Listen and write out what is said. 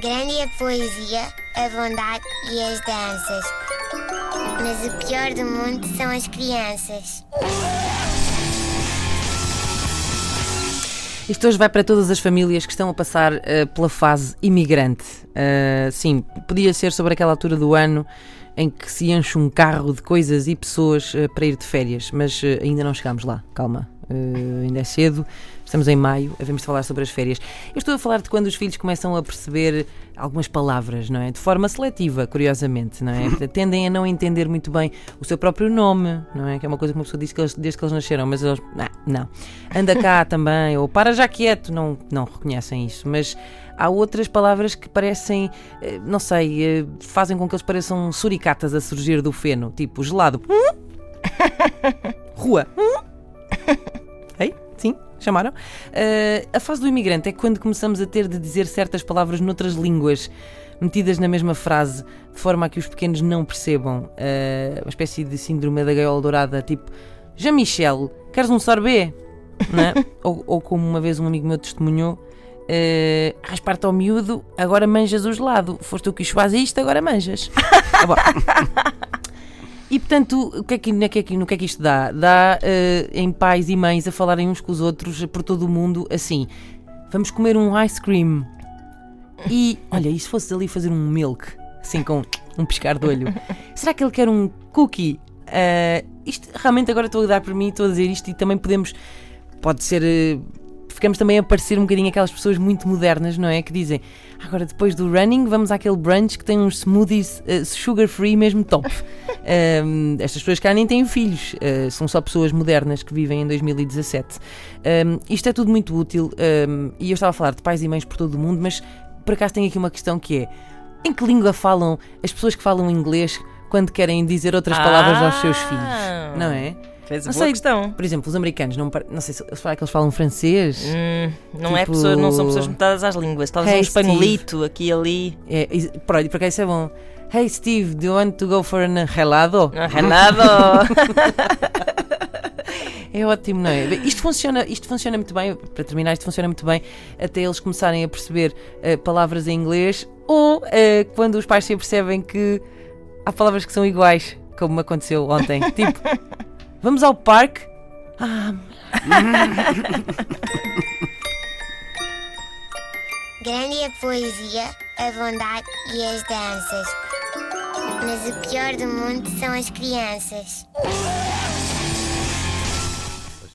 Grande é a poesia, a bondade e as danças. Mas o pior do mundo são as crianças. Isto hoje vai para todas as famílias que estão a passar uh, pela fase imigrante. Uh, sim, podia ser sobre aquela altura do ano em que se enche um carro de coisas e pessoas uh, para ir de férias, mas ainda não chegamos lá. Calma, ainda é cedo. Estamos em maio, havemos de falar sobre as férias. Eu estou a falar de quando os filhos começam a perceber algumas palavras, não é? De forma seletiva, curiosamente, não é? Tendem a não entender muito bem o seu próprio nome, não é? Que é uma coisa que uma pessoa diz que eles, desde que eles nasceram, mas eles. Não, não. Anda cá também, ou para já quieto, não, não reconhecem isso. Mas há outras palavras que parecem, eh, não sei, eh, fazem com que eles pareçam suricatas a surgir do feno, tipo gelado. Rua. Chamaram? Uh, a fase do imigrante é quando começamos a ter de dizer certas palavras noutras línguas, metidas na mesma frase, de forma a que os pequenos não percebam. Uh, uma espécie de síndrome da gaiola dourada, tipo Jean-Michel, queres um sorbet? É? ou, ou, como uma vez um amigo meu testemunhou, uh, raspar-te ao miúdo, agora manjas o gelado. Foste tu que faz isto, agora manjas. ah, e portanto, o que é que, no, que é que, no que é que isto dá? Dá uh, em pais e mães a falarem uns com os outros por todo o mundo assim: vamos comer um ice cream. E olha, e se fosse ali fazer um milk, assim com um piscar de olho? Será que ele quer um cookie? Uh, isto realmente agora estou a dar por mim, estou a dizer isto e também podemos. Pode ser. Uh, ficamos também a parecer um bocadinho aquelas pessoas muito modernas, não é? Que dizem, agora depois do running vamos àquele brunch que tem uns smoothies uh, sugar free mesmo top. um, estas pessoas cá nem têm filhos, uh, são só pessoas modernas que vivem em 2017. Um, isto é tudo muito útil um, e eu estava a falar de pais e mães por todo o mundo, mas por acaso tenho aqui uma questão que é: em que língua falam as pessoas que falam inglês quando querem dizer outras palavras ah. aos seus filhos? Não é? Fez não sei, questão. Por exemplo, os americanos, não, não sei se será que eles falam francês. Hum, não, é tipo... é pessoa, não são pessoas metadas às línguas. Talvez hey, um espanholito aqui ali. É, por aí, porque isso é bom. Hey Steve, do you want to go for an helado? Um helado! É ótimo, não é? Isto funciona, isto funciona muito bem, para terminar, isto funciona muito bem até eles começarem a perceber uh, palavras em inglês ou uh, quando os pais se apercebem que há palavras que são iguais, como aconteceu ontem. tipo, Vamos ao parque? Ah. Grande a poesia, a bondade e as danças. Mas o pior do mundo são as crianças.